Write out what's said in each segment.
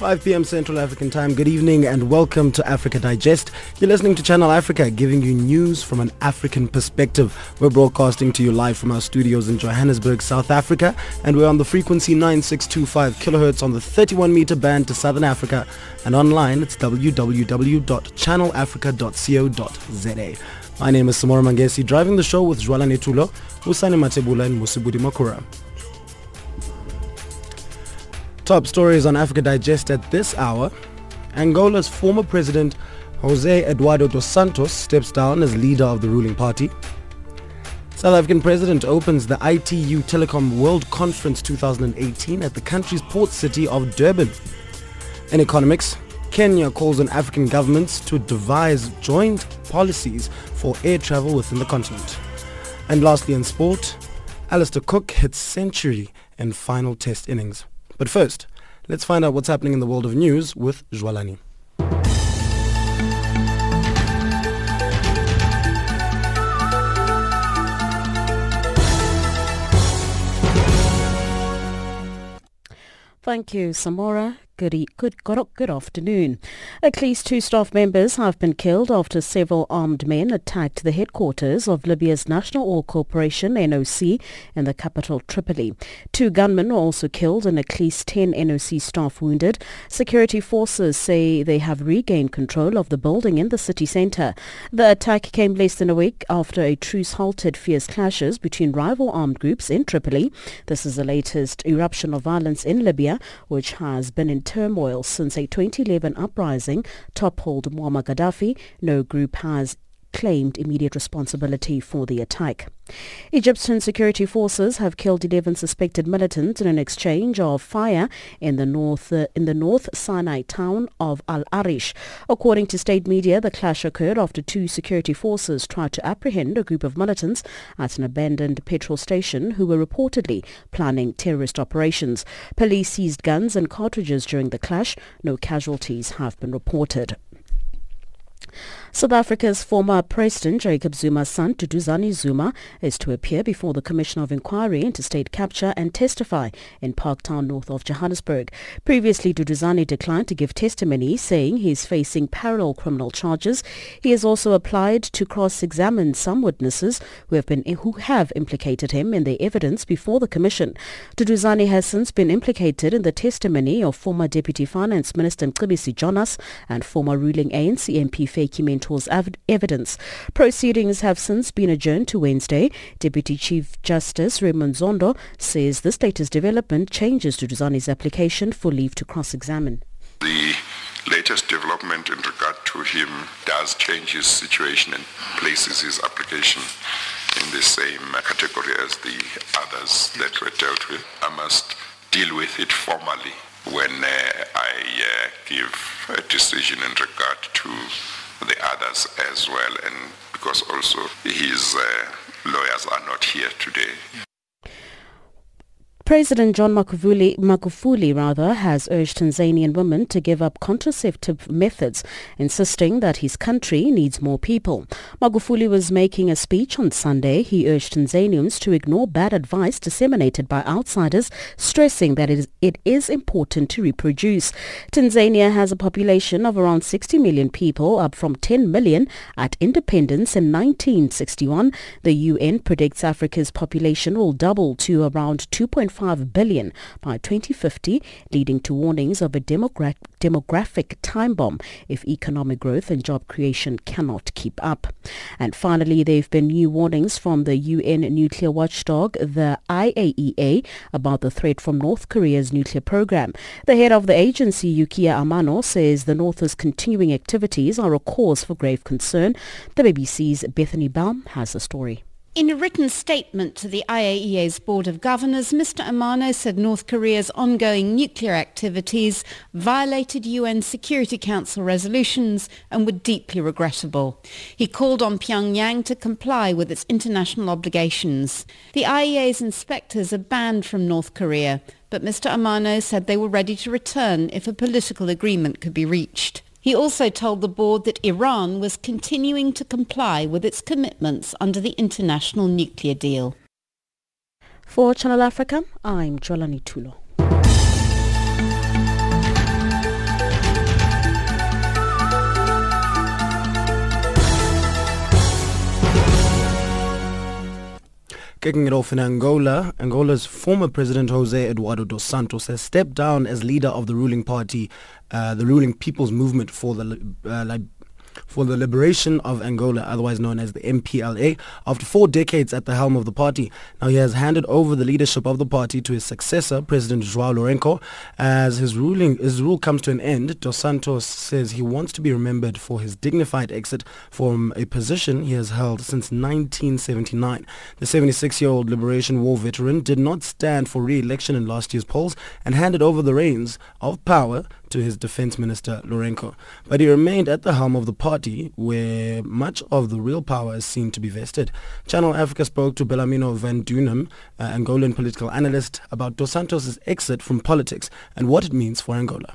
5 p.m. Central African Time. Good evening and welcome to Africa Digest. You're listening to Channel Africa, giving you news from an African perspective. We're broadcasting to you live from our studios in Johannesburg, South Africa, and we're on the frequency 9625 kilohertz on the 31 meter band to Southern Africa, and online it's www.channelafrica.co.za. My name is Samora Mangesi, driving the show with Jwala Netulo, Usani Matebula, and Musibudi Makura. Top stories on Africa Digest at this hour. Angola's former president Jose Eduardo dos Santos steps down as leader of the ruling party. South African president opens the ITU Telecom World Conference 2018 at the country's port city of Durban. In economics, Kenya calls on African governments to devise joint policies for air travel within the continent. And lastly in sport, Alastair Cook hits century in final test innings. But first, let's find out what's happening in the world of news with Jwalani. Thank you, Samora. Good, good, good, afternoon. At least two staff members have been killed after several armed men attacked the headquarters of Libya's National Oil Corporation, NOC, in the capital Tripoli. Two gunmen were also killed and at least 10 NOC staff wounded. Security forces say they have regained control of the building in the city centre. The attack came less than a week after a truce halted fierce clashes between rival armed groups in Tripoli. This is the latest eruption of violence in Libya, which has been in turmoil since a 2011 uprising toppled Muammar Gaddafi. No group has claimed immediate responsibility for the attack. Egyptian security forces have killed 11 suspected militants in an exchange of fire in the north uh, in the North Sinai town of Al Arish. According to state media, the clash occurred after two security forces tried to apprehend a group of militants at an abandoned petrol station who were reportedly planning terrorist operations. Police seized guns and cartridges during the clash. No casualties have been reported. South Africa's former President Jacob Zuma's son, Duduzane Zuma, is to appear before the Commission of Inquiry into State Capture and testify in Parktown, north of Johannesburg. Previously, Duduzane declined to give testimony, saying he is facing parallel criminal charges. He has also applied to cross-examine some witnesses who have been who have implicated him in the evidence before the Commission. Duduzane has since been implicated in the testimony of former Deputy Finance Minister Mcebisi Jonas and former ruling ANC MP Vytjie Mentor's ev- evidence. Proceedings have since been adjourned to Wednesday. Deputy Chief Justice Raymond Zondo says this latest development changes Duduzane's application for leave to cross-examine. The latest development in regard to him does change his situation and places his application in the same category as the others that were dealt with. I must deal with it formally when uh, I uh, give a decision in regard to the others as well, and because also his uh, lawyers are not here today. President John Magufuli, Magufuli rather, has urged Tanzanian women to give up contraceptive methods, insisting that his country needs more people. Magufuli was making a speech on Sunday. He urged Tanzanians to ignore bad advice disseminated by outsiders, stressing that it is, it is important to reproduce. Tanzania has a population of around 60 million people, up from 10 million at independence in 1961. The UN predicts Africa's population will double to around 2.5 5 billion by 2050, leading to warnings of a demogra- demographic time bomb if economic growth and job creation cannot keep up. And finally, there have been new warnings from the UN nuclear watchdog, the IAEA, about the threat from North Korea's nuclear program. The head of the agency, Yukiya Amano, says the North's continuing activities are a cause for grave concern. The BBC's Bethany Baum has the story. In a written statement to the IAEA's Board of Governors, Mr. Amano said North Korea's ongoing nuclear activities violated UN Security Council resolutions and were deeply regrettable. He called on Pyongyang to comply with its international obligations. The IAEA's inspectors are banned from North Korea, but Mr. Amano said they were ready to return if a political agreement could be reached. He also told the board that Iran was continuing to comply with its commitments under the international nuclear deal. For Channel Africa, I'm Jolani Tulo. Kicking it off in Angola, Angola's former president Jose Eduardo dos Santos has stepped down as leader of the ruling party, uh, the ruling People's Movement for the uh, for the Liberation of Angola, otherwise known as the MPLA, after four decades at the helm of the party. Now he has handed over the leadership of the party to his successor, President Joao Lourenco. As his ruling his rule comes to an end, Dos Santos says he wants to be remembered for his dignified exit from a position he has held since 1979. The 76-year-old Liberation War veteran did not stand for re-election in last year's polls and handed over the reins of power to his defense minister Lourenco. But he remained at the helm of the party where much of the real power is seen to be vested. Channel Africa spoke to Bellarmino van Dunum, uh, Angolan political analyst, about Dos Santos' exit from politics and what it means for Angola.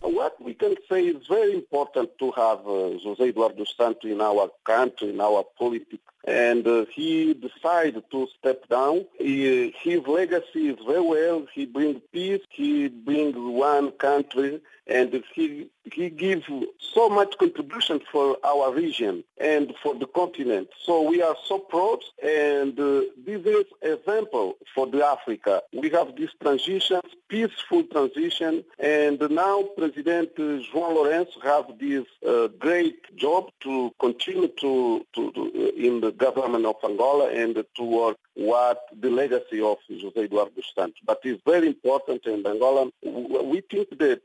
What we can say is very important to have uh, José Eduardo Santos in our country, in our politics and uh, he decided to step down. He, his legacy is very well. He brings peace. He brings one country, and he he gives so much contribution for our region and for the continent. So we are so proud, and uh, this is example for the Africa. We have this transition, peaceful transition, and now President João Lourenço have this uh, great job to continue to, to, to in the the government of Angola and toward what the legacy of José Eduardo Santos. But it's very important in Angola. We think that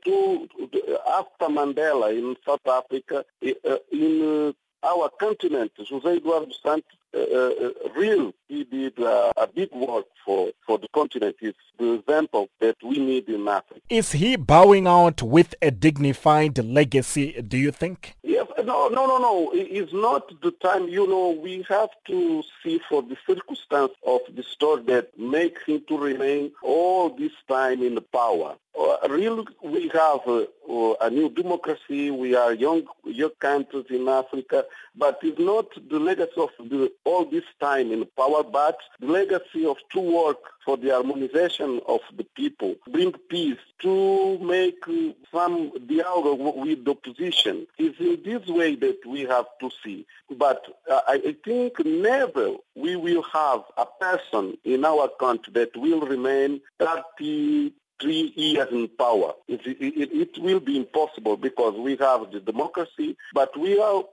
after Mandela in South Africa, uh, in uh, our continent, José Eduardo Santos real, he did uh, a big work for, for the continent. It's the example that we need in Africa. Is he bowing out with a dignified legacy, do you think? Yes, no, no, no, no. It's not the time, you know, we have to see for the circumstance of the story that make him to remain all this time in power. Uh, really, we have uh, a new democracy. We are young, young countries in Africa, but it's not the legacy of the all this time in power, but the legacy of to work for the harmonization of the people, bring peace, to make some dialogue with the opposition. It's in this way that we have to see. But uh, I think never we will have a person in our country that will remain 30 three years in power. It, it, it, will be impossible because we have the democracy, but we are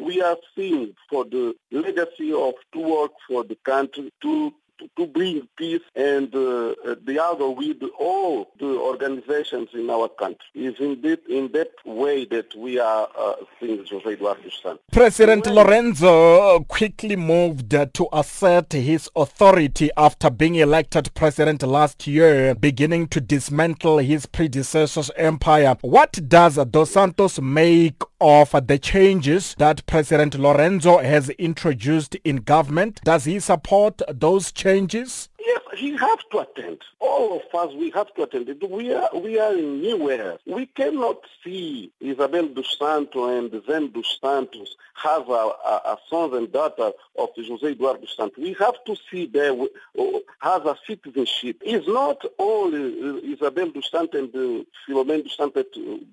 we are seeing for the legacy of to work for the country to to bring peace and uh, dialogue with all the organizations in our country. It's in that, in that way that we are uh, seeing Jose Eduardo Santos. President Lourenco quickly moved to assert his authority after being elected president last year, beginning to dismantle his predecessor's empire. What does Dos Santos make of the changes that President Lourenco has introduced in government? Does he support those changes? Yes, he has to attend. All of us, we have to attend. We are, we are in new era. We cannot see Isabel dos Santos and Zen dos Santos have a, a, a son and daughter of José Eduardo dos Santos. We have to see them have a citizenship. It's not only Isabel dos Santos and uh, Filomeno dos Santos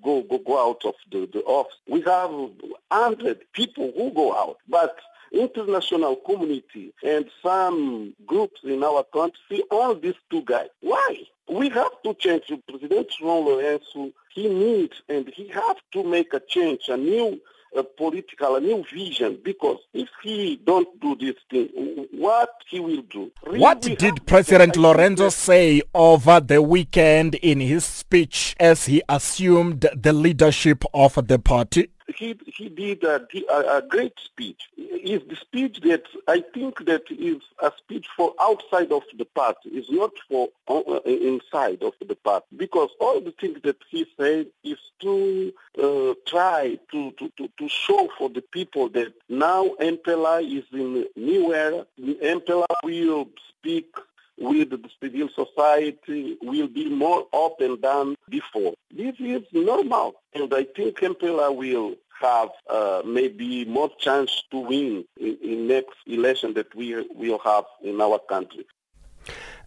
go, go, go out of the, the office. We have 100 people who go out. But international community and some groups in our country all these two guys. Why? We have to change. President João Lourenço, he needs and he has to make a change, a new a political, a new vision, because if he don't do this thing, what he will do? Really what did President Lourenco say over the weekend in his speech as he assumed the leadership of the party? He he did a, a, great speech. It's the speech that I think that is a speech for outside of the party. It's not for uh, inside of the party because all the things that he said is to uh, try to, to, to, to, show for the people that now MPLA is in new era. MPLA will speak with the civil society will be more open than before. This is normal, and I think MPLA will have uh, maybe more chance to win in, in next election that we will have in our country.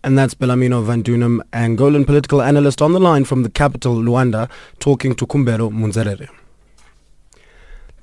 And that's Bellarmino Van Angolan political analyst on the line from the capital, Luanda, talking to Kumbero Munzerere.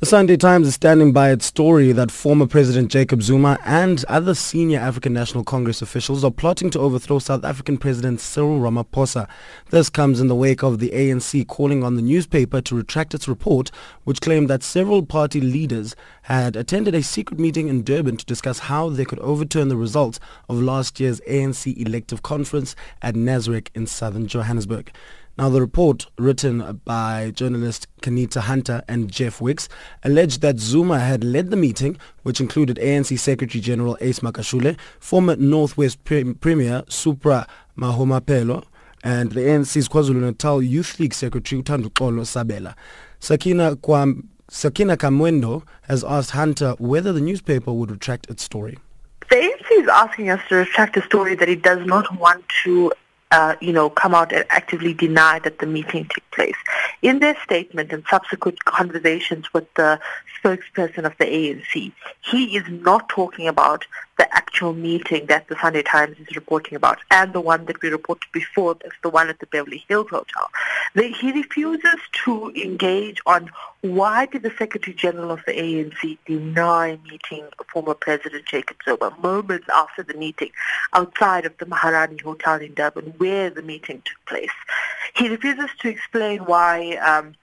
The Sunday Times is standing by its story that former President Jacob Zuma and other senior African National Congress officials are plotting to overthrow South African President Cyril Ramaphosa. This comes in the wake of the ANC calling on the newspaper to retract its report, which claimed that several party leaders had attended a secret meeting in Durban to discuss how they could overturn the results of last year's ANC elective conference at Nasrec in southern Johannesburg. Now, the report written by journalist Qaanitah Hunter and Jeff Wicks alleged that Zuma had led the meeting, which included ANC Secretary General Ace Magashule, former Northwest Pre- Premier Supra Mahumapelo, and the ANC's KwaZulu-Natal Youth League Secretary Uthanduxolo Sabelo. Sakina, Kwam- Sakina Kamwendo has asked Hunter whether the newspaper would retract its story. The ANC is asking us to retract a story that it does not want to uh, you know, come out and actively deny that the meeting took place. In their statement and subsequent conversations with the spokesperson of the ANC, he is not talking about the actual meeting that the Sunday Times is reporting about and the one that we reported before, that's the one at the Beverly Hills Hotel. he refuses to engage on why did the Secretary General of the ANC deny meeting former President Jacob Zuma moments after the meeting outside of the Maharani Hotel in Durban where the meeting took place. He refuses to explain why um,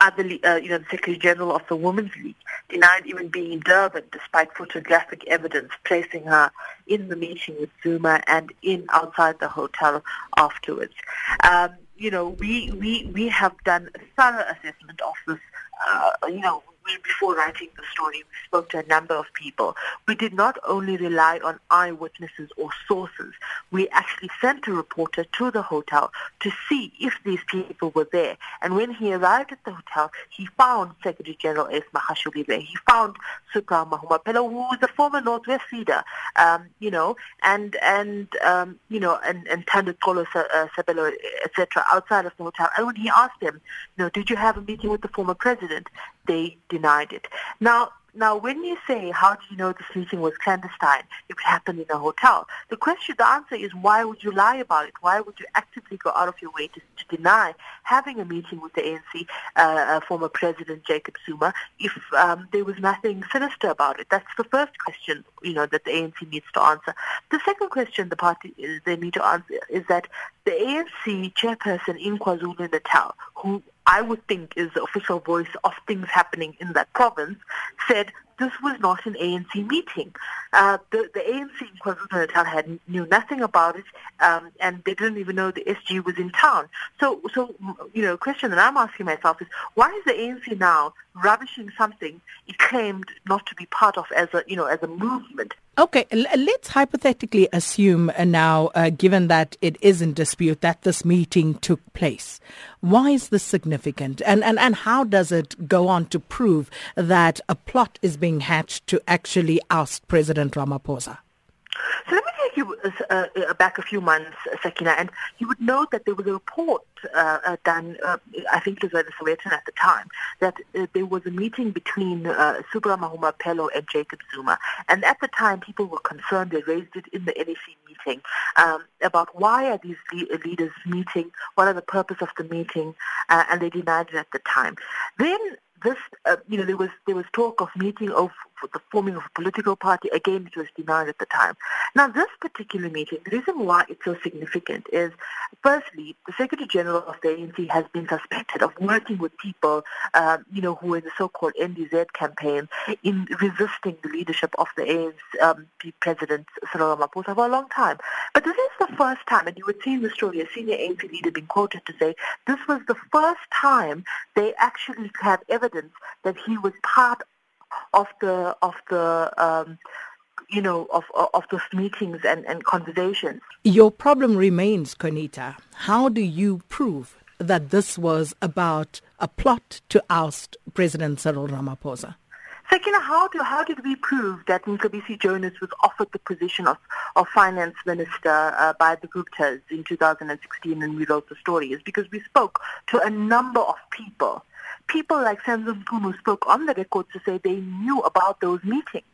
other, uh, you know, the Secretary General of the Women's League denied even being in Durban despite photographic evidence placing her in the meeting with Zuma and in outside the hotel afterwards. Um, you know, we, we, we have done a thorough assessment of this, uh, you know, before writing the story, we spoke to a number of people. We did not only rely on eyewitnesses or sources. We actually sent a reporter to the hotel to see if these people were there. And when he arrived at the hotel, he found Secretary General Ace Magashule there. He found Supra Mahumapelo, who was a former Northwest leader, um, you know, and, and um, you know, and, and Thanduxolo uh, Sabelo, etc., outside of the hotel. And when he asked them, you know, did you have a meeting with the former president? They denied it. Now, now, when you say, how do you know this meeting was clandestine? It happened in a hotel. The question, the answer is, why would you lie about it? Why would you actively go out of your way to, to deny having a meeting with the ANC uh, uh, former President Jacob Zuma if um, there was nothing sinister about it? That's the first question, you know, that the ANC needs to answer. The second question the party uh, they need to answer is that the ANC chairperson in KwaZulu-Natal, who I would think is the official voice of things happening in that province, said this was not an ANC meeting. Uh, the, the ANC in KwaZulu-Natal had knew nothing about it, um, and they didn't even know the SG was in town. So, so you know, question that I'm asking myself is, why is the ANC now rubbishing something it claimed not to be part of as a, you know, as a movement? Okay, let's hypothetically assume uh, now, uh, given that it is in dispute, that this meeting took place. Why is this significant? And, and, and how does it go on to prove that a plot is being hatched to actually oust President Ramaphosa? So let me take you uh, uh, back a few months, Sakina, and you would note that there was a report uh, uh done, uh, I think it was by the Sowetan at the time, that uh, there was a meeting between uh, Supra Mahumapelo and Jacob Zuma. And at the time, people were concerned. They raised it in the NEC meeting um, about why are these le- leaders meeting, what are the purpose of the meeting, and they denied it at the time. Then this, uh, you know, there was there was talk of meeting of the forming of a political party. Again, it was denied at the time. Now, this particular meeting, the reason why it's so significant is, firstly, the Secretary General of the ANC has been suspected of working with people, um, you know, who were in the so-called NDZ campaign in resisting the leadership of the ANC um, President Cyril Ramaphosa for a long time. But this is the first time, and you would see in the story a senior ANC leader being quoted to say this was the first time they actually had evidence that he was part of the of the um, you know of of those meetings and, and conversations. Your problem remains, Qaanitah. How do you prove that this was about a plot to oust President Cyril Ramaphosa? Sakina, how, do, how did we prove that Mcebisi Jonas was offered the position of, of finance minister uh, by the Guptas in 2016 and we wrote the story? Is because we spoke to a number of people. People like Samson Mchunu spoke on the record to say they knew about those meetings.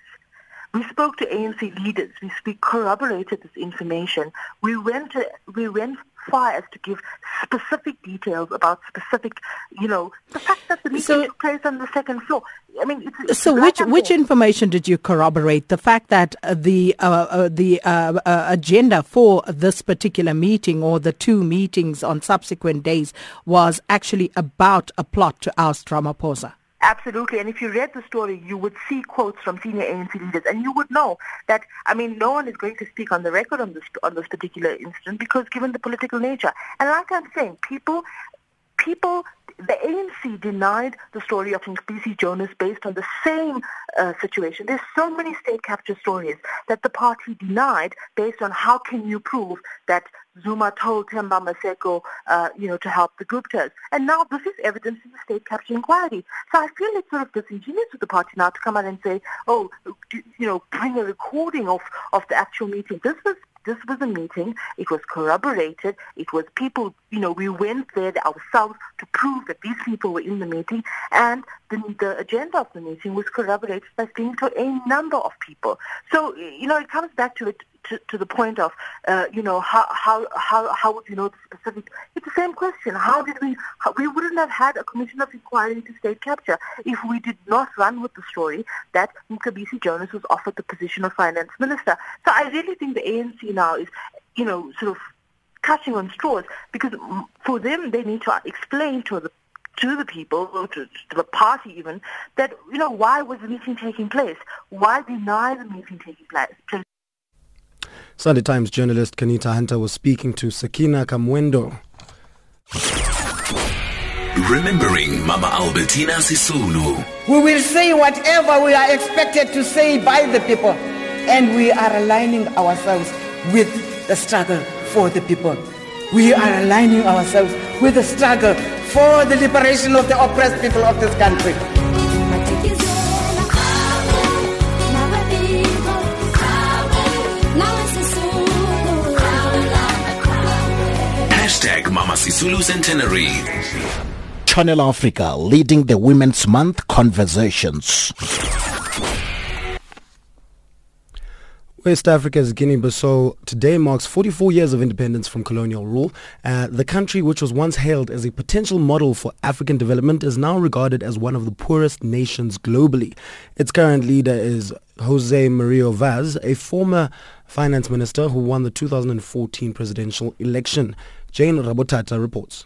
We spoke to ANC leaders. We, we corroborated this information. We went to, we went far as to give specific details about specific, you know, the fact that the meeting so, took place on the second floor. I mean, it's, it's so which which information did you corroborate? The fact that uh, the uh, uh, the uh, uh, agenda for this particular meeting or the two meetings on subsequent days was actually about a plot to oust Ramaphosa. Absolutely. And if you read the story, you would see quotes from senior ANC leaders, and you would know that, I mean, no one is going to speak on the record on this, on this particular incident because given the political nature. And like I'm saying, people, people the ANC denied the story of BC Jonas based on the same uh, situation. There's so many state capture stories that the party denied based on how can you prove that Zuma told Themba Maseko, uh, you know, to help the Guptas. And now this is evidence in the state capture inquiry. So I feel it's sort of disingenuous of the party now to come out and say, oh, you know, bring a recording of, of the actual meeting. This was this was a meeting. It was corroborated. It was people, you know, we went there ourselves to prove that these people were in the meeting. And the, the agenda of the meeting was corroborated by speaking to a number of people. So, you know, it comes back to it to, to the point of, uh, you know, how, how, how, how would you know the specific? It's the same question. How did we, how, we wouldn't have had a commission of inquiry into state capture if we did not run with the story that Mcebisi Jonas was offered the position of finance minister. So I really think the ANC now is, you know, sort of catching on straws because for them they need to explain to the to the people, to, to, the party even, that, you know, why was the meeting taking place? Why deny the meeting taking place? Sunday Times journalist Qaanitah Hunter was speaking to Sakina Kamwendo. Remembering Mama Albertina Sisulu. We will say whatever we are expected to say by the people, and we are aligning ourselves with the struggle for the people. We are aligning ourselves with the struggle for the liberation of the oppressed people of this country. Sisulu Centenary. Channel Africa leading the Women's Month conversations. West Africa's Guinea-Bissau today marks 44 years of independence from colonial rule. Uh, the country, which was once hailed as a potential model for African development, is now regarded as one of the poorest nations globally. Its current leader is Jose Mario Vaz, a former finance minister who won the 2014 presidential election. Jane Rabotata reports.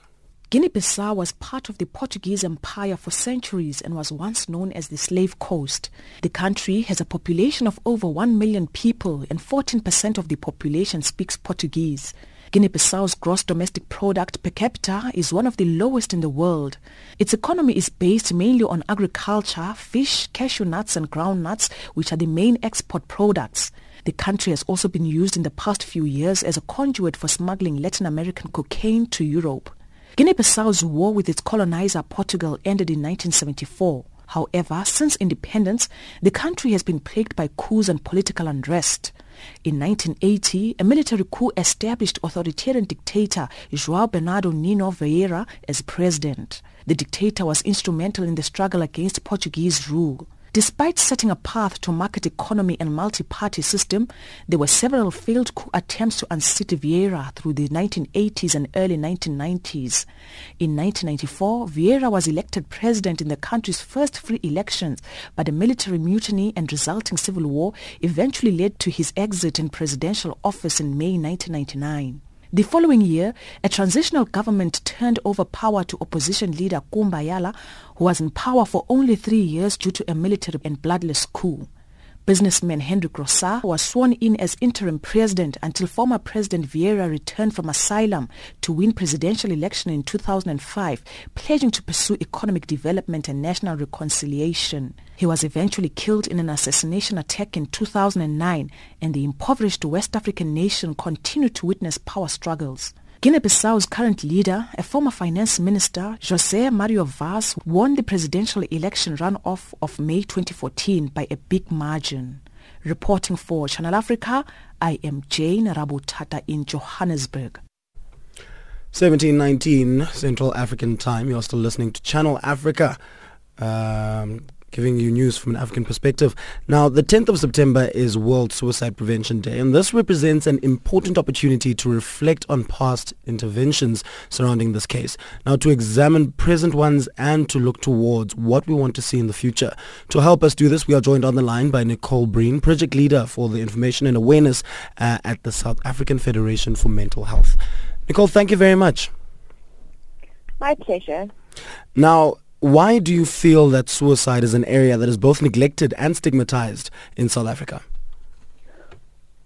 Guinea-Bissau was part of the Portuguese Empire for centuries and was once known as the Slave Coast. The country has a population of over 1 million people and 14% of the population speaks Portuguese. Guinea-Bissau's gross domestic product per capita is one of the lowest in the world. Its economy is based mainly on agriculture, fish, cashew nuts and groundnuts, which are the main export products. The country has also been used in the past few years as a conduit for smuggling Latin American cocaine to Europe. Guinea-Bissau's war with its colonizer Portugal ended in 1974. However, since independence, the country has been plagued by coups and political unrest. In 1980, a military coup established authoritarian dictator João Bernardo Nino Vieira as president. The dictator was instrumental in the struggle against Portuguese rule. Despite setting a path to market economy and multi-party system, there were several failed coup attempts to unseat Vieira through the 1980s and early 1990s. In 1994, Vieira was elected president in the country's first free elections, but a military mutiny and resulting civil war eventually led to his exit in presidential office in May 1999. The following year, a transitional government turned over power to opposition leader Kumba Yala, who was in power for only three years due to a military and bloodless coup. Businessman Henry Rosah was sworn in as interim president until former President Vieira returned from asylum to win presidential election in 2005, pledging to pursue economic development and national reconciliation. He was eventually killed in an assassination attack in 2009 and the impoverished West African nation continued to witness power struggles. Guinea-Bissau's current leader, a former finance minister, José Mario Vaz, won the presidential election runoff of May 2014 by a big margin. Reporting for Channel Africa, I am Jane Rabutata in Johannesburg. 1719 Central African Time. You're still listening to Channel Africa. Um, giving you news from an African perspective. Now, the 10th of September is World Suicide Prevention Day, and this represents an important opportunity to reflect on past interventions surrounding this case. Now, to examine present ones and to look towards what we want to see in the future. To help us do this, we are joined on the line by Nicole Breen, project leader for the information and awareness uh, at the South African Federation for Mental Health. Nicole, thank you very much. My pleasure. Now, why do you feel that suicide is an area that is both neglected and stigmatized in South Africa?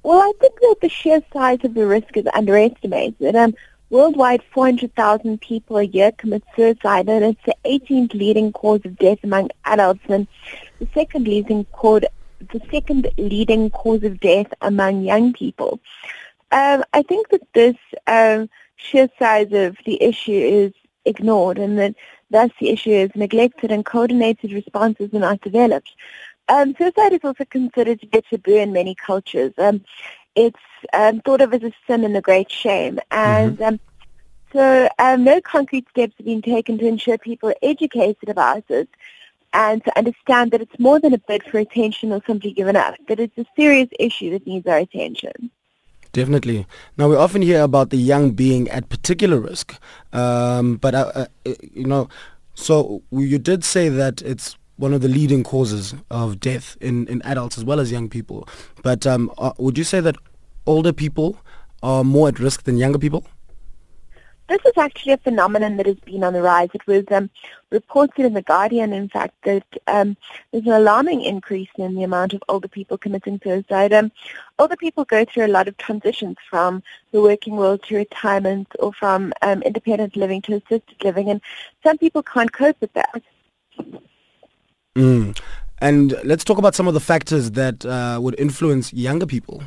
Well, I think that the sheer size of the risk is underestimated. Um, worldwide, 400,000 people a year commit suicide, and it's the 18th leading cause of death among adults, and the second leading cause, the second leading cause of death among young people. Um, I think that this um, sheer size of the issue is ignored, and that Thus, the issue is neglected and coordinated responses are not developed. Um, suicide is also considered to be a taboo in many cultures. Um, it's um, thought of as a sin and a great shame. And mm-hmm. Um, so um, no concrete steps have been taken to ensure people are educated about it and to understand that it's more than a bid for attention or simply given up, that it's a serious issue that needs our attention. Definitely. Now we often hear about the young being at particular risk, um, but uh, uh, you know, so you did say that it's one of the leading causes of death in, in adults as well as young people. But um, uh, would you say that older people are more at risk than younger people? This is actually a phenomenon that has been on the rise. It was um, reported in The Guardian, in fact, that um, there's an alarming increase in the amount of older people committing suicide. Um, older people go through a lot of transitions from the working world to retirement or from um, independent living to assisted living, and some people can't cope with that. Mm. And let's talk about some of the factors that uh, would influence younger people.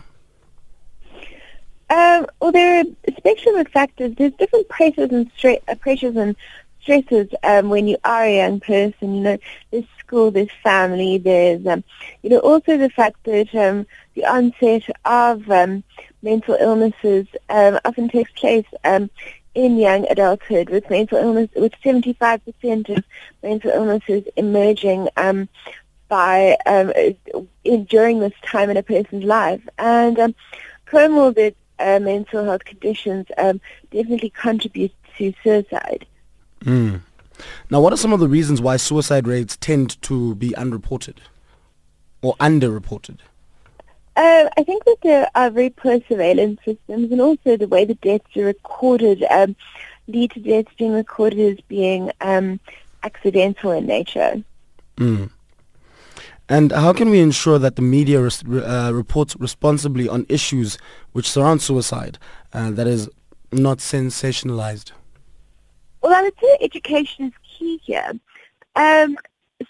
Um, well, there are a spectrum of factors. There's different pressures and stre- uh, pressures and stresses um, when you are a young person. You know, there's school, there's family, there's um, you know also the fact that um, the onset of um, mental illnesses um, often takes place um, in young adulthood, with mental illness, with 75% of mental illnesses emerging um, by um, in, during this time in a person's life, and um, comorbid uh, mental health conditions um, definitely contribute to suicide. Mm. Now, what are some of the reasons why suicide rates tend to be unreported or underreported? Uh, I think that there are very poor surveillance systems and also the way the deaths are recorded um, lead to deaths being recorded as being um, accidental in nature. Mm. And how can we ensure that the media res- uh, reports responsibly on issues which surround suicide uh, that is not sensationalized? Well, I would say education is key here. Um,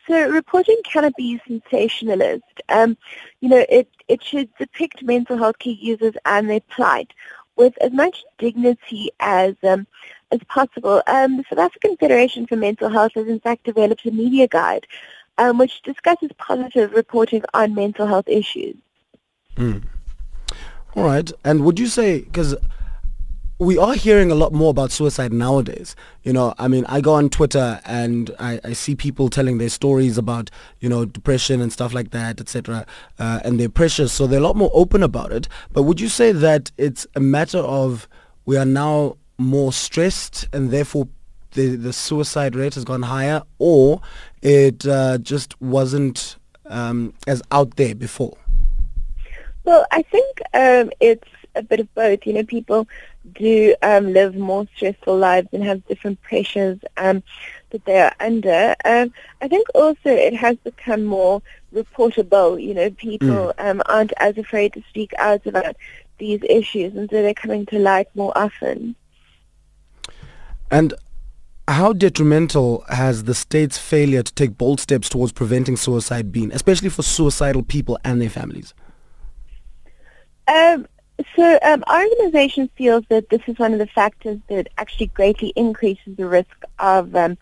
so reporting cannot be sensationalist. Um, you know, it, it should depict mental health care users and their plight with as much dignity as um, as possible. Um, the South African Federation for Mental Health has in fact developed a media guide um, which discusses positive reporting on mental health issues. Mm. All right. And would you say, because we are hearing a lot more about suicide nowadays. You know, I mean, I go on Twitter and I, I see people telling their stories about, you know, depression and stuff like that, etc., uh, and their pressures. So they're a lot more open about it. But would you say that it's a matter of we are now more stressed and therefore the, the suicide rate has gone higher, or it uh, just wasn't um, as out there before? Well, I think um, it's a bit of both. You know, people do um, live more stressful lives and have different pressures um, that they are under. Um, I think also it has become more reportable. You know, people mm. um, aren't as afraid to speak out about these issues, and so they're coming to light more often. And how detrimental has the state's failure to take bold steps towards preventing suicide been, especially for suicidal people and their families? Um, So um, our organization feels that this is one of the factors that actually greatly increases the risk of um,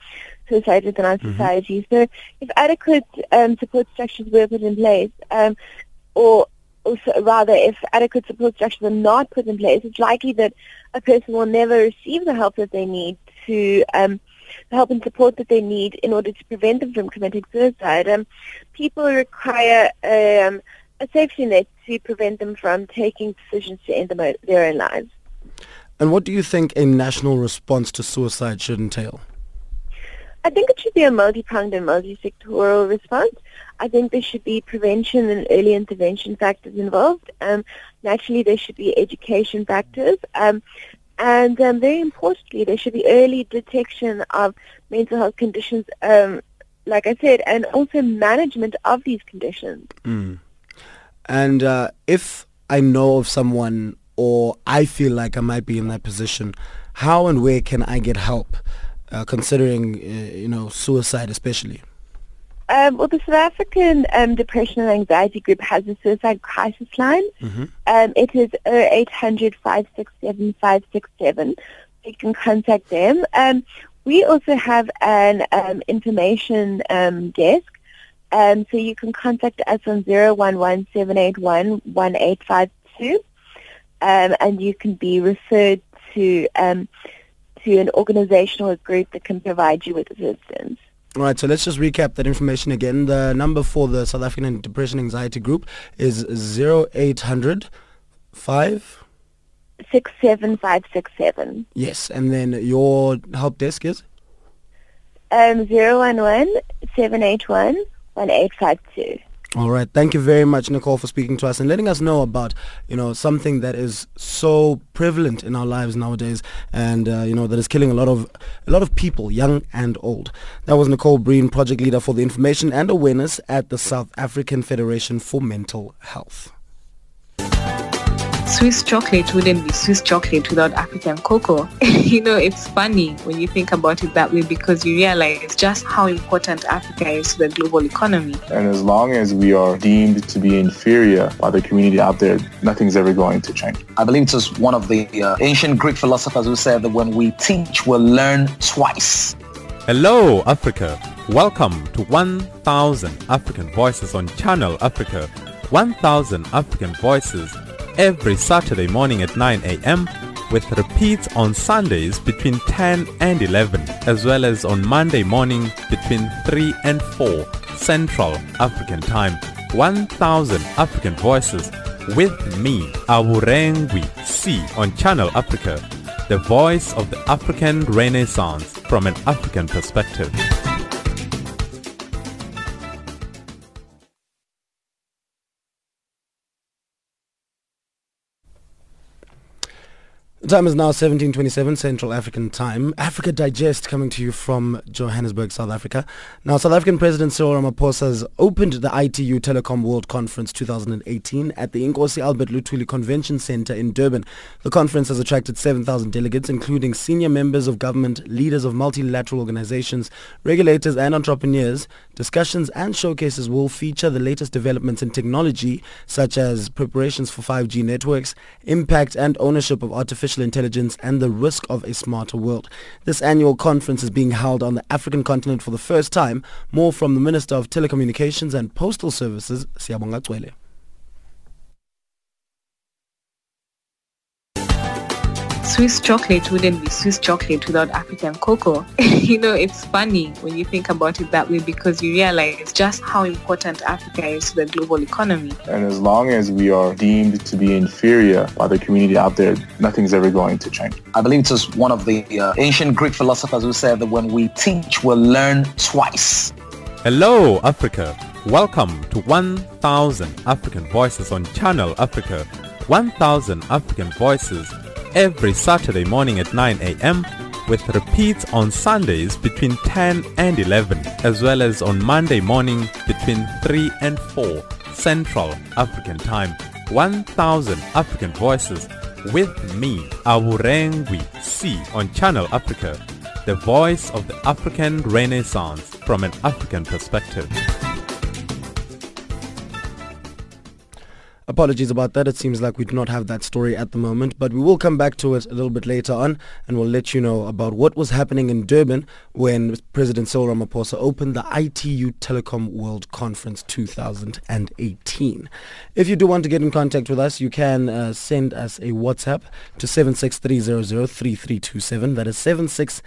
suicide within our Mhm. society. So if adequate um, support structures were put in place, um, or, or so, rather if adequate support structures are not put in place, it's likely that a person will never receive the help that they need to um, the help and support that they need in order to prevent them from committing suicide. Um, people require um, a safety net to prevent them from taking decisions to end them o- their own lives. And what do you think a national response to suicide should entail? I think it should be a multi-pronged and multi-sectoral response. I think there should be prevention and early intervention factors involved. Um, naturally, there should be education factors. Um, and um, very importantly, there should be early detection of mental health conditions, um, like I said, and also management of these conditions. Mm. And uh, if I know of someone or I feel like I might be in that position, how and where can I get help, uh, considering, uh, you know, suicide especially? Um, well, the South African um, Depression and Anxiety Group has a suicide crisis line. Mm-hmm. Um, it is 0800 567 567. You can contact them. Um, we also have an um, information um, desk. Um, so you can contact us on 011 781 1852. Um, and you can be referred to um, to an organization or a group that can provide you with assistance. All right, so let's just recap that information again. The number for the South African Depression Anxiety Group is 0800 5. 67567. Yes, and then your help desk is? Um, 011 781 1852. All right. Thank you very much, Nicole, for speaking to us and letting us know about, you know, something that is so prevalent in our lives nowadays and, uh, you know, that is killing a lot of a lot of people, young and old. That was Nicole Breen, project leader for the information and awareness at the South African Federation for Mental Health. Swiss chocolate wouldn't be Swiss chocolate without African cocoa. you know, it's funny when you think about it that way because you realize just how important Africa is to the global economy. And as long as we are deemed to be inferior by the community out there, nothing's ever going to change. I believe it was one of the uh, ancient Greek philosophers who said that when we teach, we'll learn twice. Hello, Africa. Welcome to 1000 African Voices on Channel Africa. 1000 African Voices every Saturday morning at 9 a.m. with repeats on Sundays between 10 and 11 as well as on Monday morning between 3 and 4 Central African Time. 1000 African Voices with me, Awurengwi C on Channel Africa, the voice of the African Renaissance from an African perspective. The time is now 1727 Central African Time. Africa Digest coming to you from Johannesburg, South Africa. Now, South African President Cyril Ramaphosa has opened the ITU Telecom World Conference 2018 at the Inkosi Albert Luthuli Convention Center in Durban. The conference has attracted 7,000 delegates, including senior members of government, leaders of multilateral organizations, regulators and entrepreneurs. Discussions and showcases will feature the latest developments in technology, such as preparations for 5G networks, impact and ownership of artificial intelligence and the risk of a smarter world. This annual conference is being held on the African continent for the first time. More from the Minister of Telecommunications and Postal Services, Siyabonga Cwele. Swiss chocolate wouldn't be Swiss chocolate without African cocoa. you know, it's funny when you think about it that way because you realize just how important Africa is to the global economy. And as long as we are deemed to be inferior by the community out there, nothing's ever going to change. I believe it was one of the uh, ancient Greek philosophers who said that when we teach, we'll learn twice. Hello, Africa. Welcome to 1000 African Voices on Channel Africa. 1000 African Voices every Saturday morning at 9 a.m. with repeats on Sundays between 10 and 11 as well as on Monday morning between 3 and 4 Central African Time. 1000 African Voices with me, Awurengwi C on Channel Africa, the voice of the African Renaissance from an African perspective. Apologies about that. It seems like we do not have that story at the moment, but we will come back to it a little bit later on and we'll let you know about what was happening in Durban when President Cyril Ramaphosa opened the ITU Telecom World Conference 2018. If you do want to get in contact with us, you can uh, send us a WhatsApp to 763003327. That is 76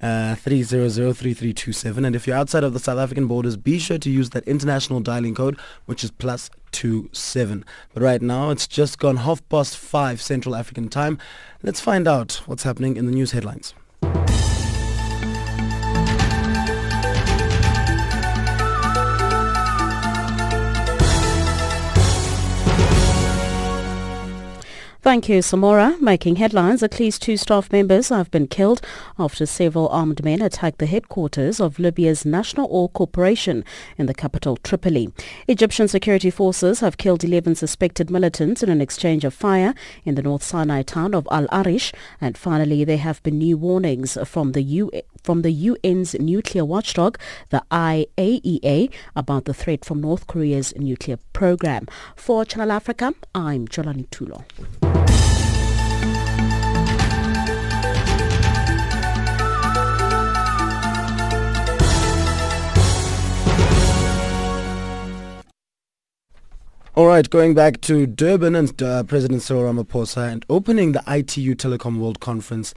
uh, 3003327. And if you're outside of the South African borders, be sure to use that international dialing code, which is plus two seven. But right now, it's just gone half past five Central African time. Let's find out what's happening in the news headlines. Thank you, Samora. Making headlines, at least two staff members have been killed after several armed men attacked the headquarters of Libya's National Oil Corporation in the capital Tripoli. Egyptian security forces have killed 11 suspected militants in an exchange of fire in the North Sinai town of Al Arish. And finally, there have been new warnings from the U- from the UN's nuclear watchdog, the IAEA, about the threat from North Korea's nuclear program. For Channel Africa, I'm Jolani Tulo. All right, going back to Durban and uh, President Cyril Ramaphosa and opening the ITU Telecom World Conference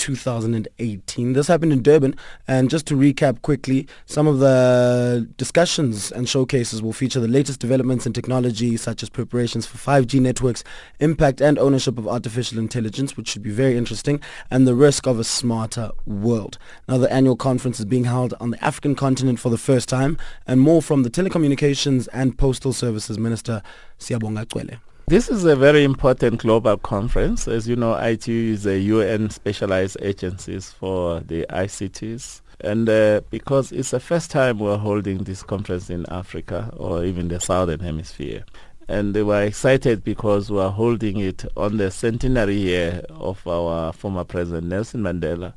2018. This happened in Durban. And just to recap quickly, some of the discussions and showcases will feature the latest developments in technology, such as preparations for 5G networks, impact and ownership of artificial intelligence, which should be very interesting, and the risk of a smarter world. Now, the annual conference is being held on the African continent for the first time, and more from the Telecommunications and Postal Services Minister, Siyabonga Cwele. This is a very important global conference. As you know, ITU is a UN specialized agencies for the ICTs. And uh, because it's the first time we're holding this conference in Africa or even the Southern Hemisphere. And they were excited because we are holding it on the centenary year of our former President Nelson Mandela,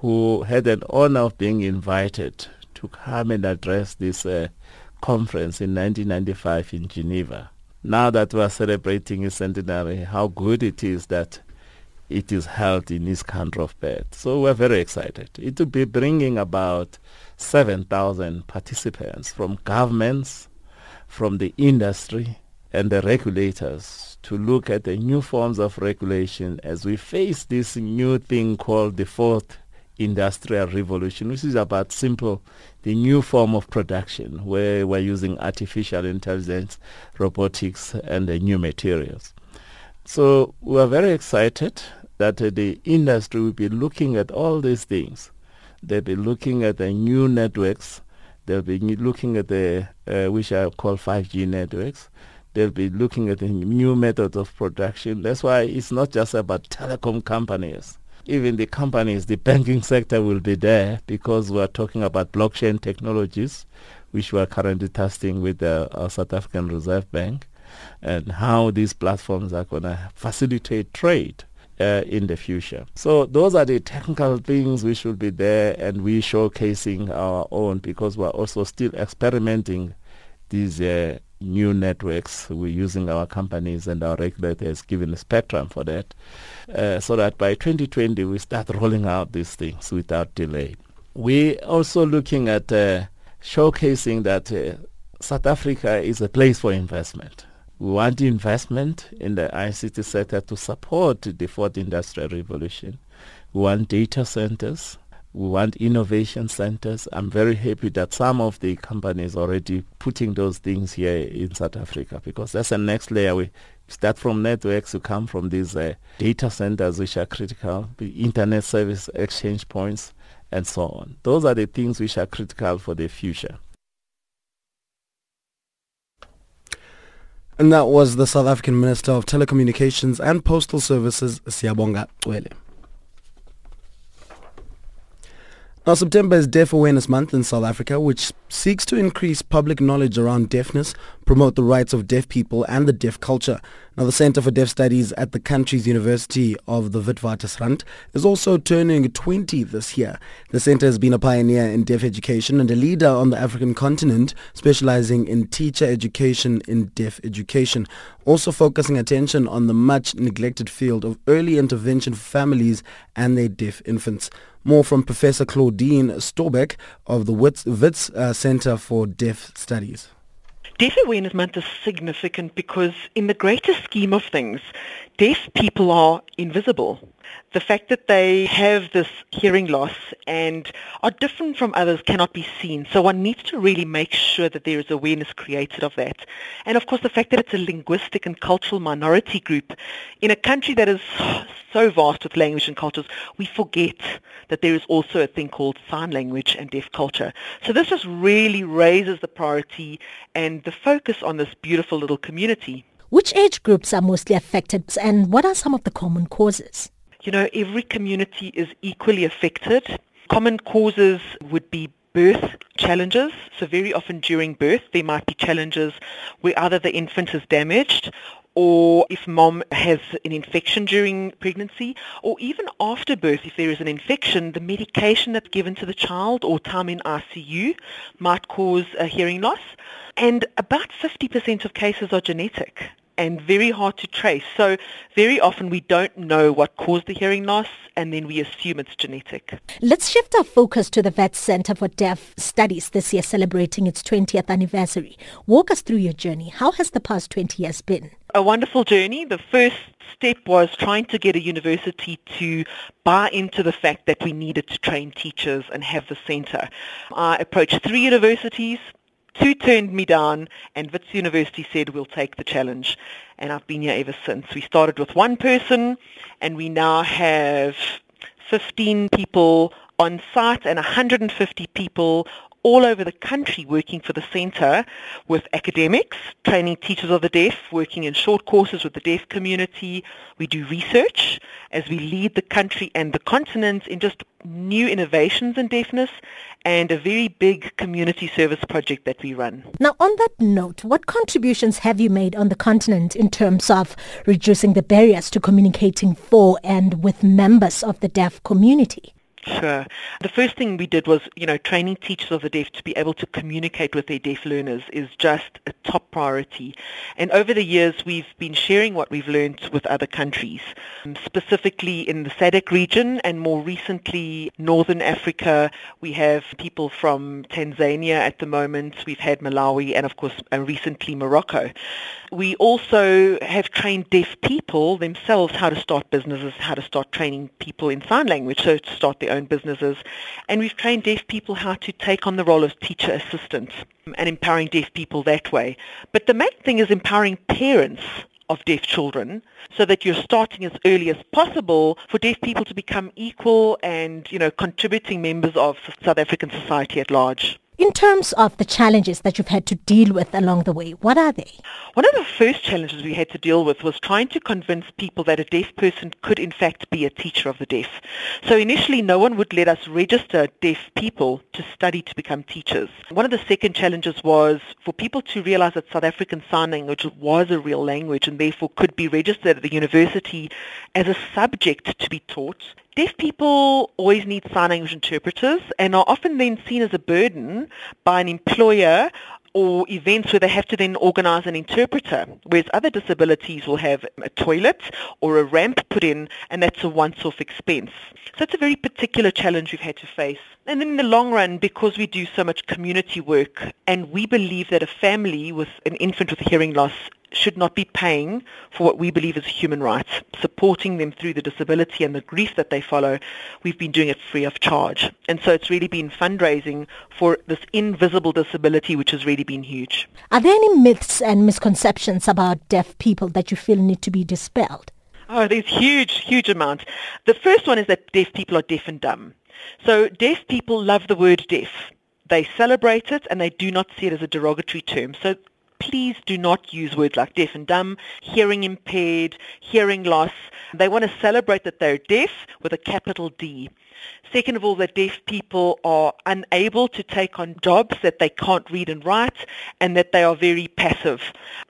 who had an honor of being invited to come and address this uh, conference in 1995 in Geneva now that we are celebrating his centenary, how good it is that it is held in this country of birth. So we're very excited. It will be bringing about 7,000 participants from governments, from the industry, and the regulators to look at the new forms of regulation as we face this new thing called the fourth industrial revolution, which is about simple, the new form of production where we're using artificial intelligence, robotics, and the new materials. So we're very excited that uh, the industry will be looking at all these things. They'll be looking at the new networks. They'll be looking at the, uh, which are called 5G networks. They'll be looking at the new methods of production. That's why it's not just about telecom companies even the companies, the banking sector will be there because we are talking about blockchain technologies, which we are currently testing with the uh, South African Reserve Bank, and how these platforms are going to facilitate trade. Uh, in the future. So those are the technical things we should be there and we showcasing our own because we're also still experimenting these uh, new networks. We're using our companies and our regulator regulators given a spectrum for that uh, so that by 2020 we start rolling out these things without delay. We're also looking at uh, showcasing that uh, South Africa is a place for investment. We want investment in the ICT sector to support the fourth industrial revolution. We want data centers we want innovation centers. I'm very happy that some of the companies already putting those things here in South Africa because that's the next layer. We start from networks to come from these uh, data centers which are critical, the internet service exchange points, and so on. Those are the things which are critical for the future. And that was the South African Minister of Telecommunications and Postal Services, Siyabonga Cwele. Now, September is Deaf Awareness Month in South Africa, which seeks to increase public knowledge around deafness, promote the rights of deaf people and the deaf culture. Now, the Center for Deaf Studies at the country's University of the Witwatersrand is also turning 20 this year. The center has been a pioneer in deaf education and a leader on the African continent, specializing in teacher education in deaf education, also focusing attention on the much neglected field of early intervention for families and their deaf infants. More from Professor Claudine Storbeck of the Wits, Wits uh, Center for Deaf Studies. Deaf Awareness Month is significant because in the greater scheme of things, deaf people are invisible. The fact that they have this hearing loss and are different from others cannot be seen. So one needs to really make sure that there is awareness created of that. And of course the fact that it's a linguistic and cultural minority group in a country that is so vast with language and cultures, we forget that there is also a thing called sign language and deaf culture. So this just really raises the priority and the focus on this beautiful little community. Which age groups are mostly affected and what are some of the common causes? You know, every community is equally affected. Common causes would be birth challenges. So very often during birth, there might be challenges where either the infant is damaged or if mom has an infection during pregnancy, or even after birth, if there is an infection, the medication that's given to the child or time in ICU might cause a hearing loss. And about 50% of cases are genetic and very hard to trace. So very often we don't know what caused the hearing loss and then we assume it's genetic. Let's shift our focus to the Wits Center for Deaf Studies this year celebrating its 20th anniversary. Walk us through your journey. How has the past 20 years been? A wonderful journey. The first step was trying to get a university to buy into the fact that we needed to train teachers and have the center. I approached three universities, Two turned me down, and Wits University said, we'll take the challenge. And I've been here ever since. We started with one person, and we now have 15 people on site and 150 people all over the country working for the centre with academics, training teachers of the deaf, working in short courses with the deaf community. We do research as we lead the country and the continent in just new innovations in deafness and a very big community service project that we run. Now, on that note, what contributions have you made on the continent in terms of reducing the barriers to communicating for and with members of the deaf community? Sure. The first thing we did was, you know, training teachers of the deaf to be able to communicate with their deaf learners is just a top priority. And over the years, we've been sharing what we've learned with other countries, um, specifically in the SADC region and more recently Northern Africa. We have people from Tanzania at the moment. We've had Malawi and, of course, uh, recently Morocco. We also have trained deaf people themselves how to start businesses, how to start training people in sign language, so to start their businesses. And we've trained deaf people how to take on the role of teacher assistants and empowering deaf people that way. But the main thing is empowering parents of deaf children so that you're starting as early as possible for deaf people to become equal and, you know, contributing members of South African society at large. In terms of the challenges that you've had to deal with along the way, what are they? One of the first challenges we had to deal with was trying to convince people that a deaf person could in fact be a teacher of the deaf. So initially no one would let us register deaf people to study to become teachers. One of the second challenges was for people to realize that South African Sign Language was a real language and therefore could be registered at the university as a subject to be taught Deaf people always need sign language interpreters and are often then seen as a burden by an employer or events where they have to then organize an interpreter, whereas other disabilities will have a toilet or a ramp put in, and that's a once-off expense. So it's a very particular challenge we've had to face. And then in the long run, because we do so much community work, and we believe that a family with an infant with hearing loss should not be paying for what we believe is human rights, supporting them through the disability and the grief that they follow. We've been doing it free of charge. And so it's really been fundraising for this invisible disability, which has really been huge. Are there any myths and misconceptions about deaf people that you feel need to be dispelled? Oh, there's huge, huge amounts. The first one is that deaf people are deaf and dumb. So deaf people love the word deaf. They celebrate it and they do not see it as a derogatory term. So please do not use words like deaf and dumb, hearing impaired, hearing loss. They want to celebrate that they're deaf with a capital D. Second of all, that deaf people are unable to take on jobs that they can't read and write and that they are very passive.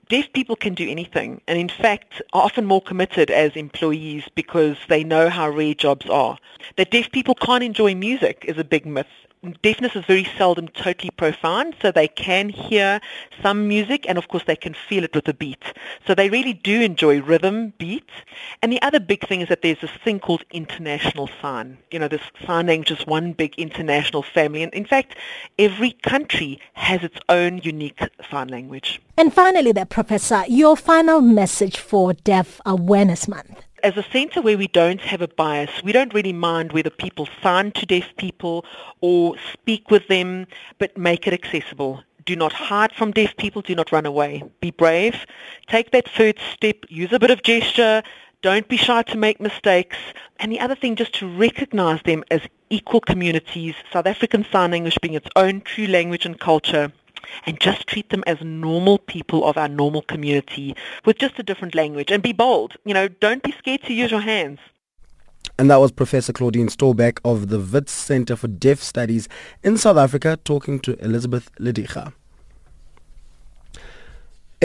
Deaf people can do anything and in fact are often more committed as employees because they know how rare jobs are. That deaf people can't enjoy music is a big myth deafness is very seldom totally profound, so they can hear some music and of course they can feel it with the beat. So they really do enjoy rhythm, beat. And the other big thing is that there's this thing called international sign. You know, this sign language is one big international family. And in fact, every country has its own unique sign language. And finally there, Professor, your final message for Deaf Awareness Month as a centre where we don't have a bias, we don't really mind whether people sign to deaf people or speak with them, but make it accessible. Do not hide from deaf people. Do not run away. Be brave. Take that first step. Use a bit of gesture. Don't be shy to make mistakes. And the other thing, just to recognize them as equal communities, South African Sign Language being its own true language and culture, and just treat them as normal people of our normal community with just a different language and be bold. You know, don't be scared to use your hands. And that was Professor Claudine Storbeck of the Wits Center for Deaf Studies in South Africa talking to Elizabeth Ledicha.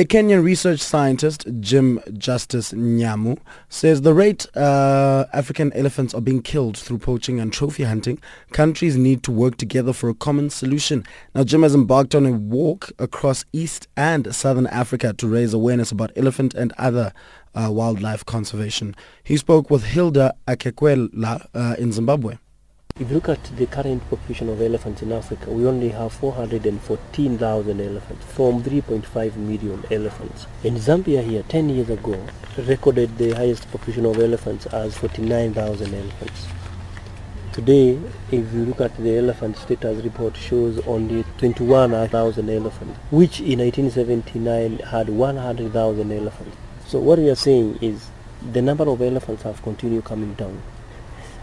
A Kenyan research scientist, Jim Justice Nyamu, says the rate uh, African elephants are being killed through poaching and trophy hunting, countries need to work together for a common solution. Now, Jim has embarked on a walk across East and Southern Africa to raise awareness about elephant and other uh, wildlife conservation. He spoke with Hilda Akekwela uh, in Zimbabwe. If you look at the current population of elephants in Africa, we only have 414,000 elephants from 3.5 million elephants. In Zambia here, 10 years ago, recorded the highest population of elephants as 49,000 elephants. Today, if you look at the elephant status report, shows only 21,000 elephants, which in 1979 had 100,000 elephants. So what we are saying is the number of elephants have continued coming down.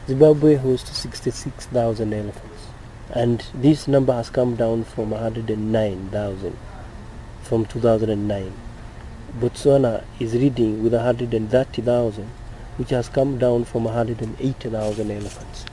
Zimbabwe hosts 66,000 elephants and this number has come down from 109,000 from 2009. Botswana is reading with 130,000 which has come down from 180,000 elephants.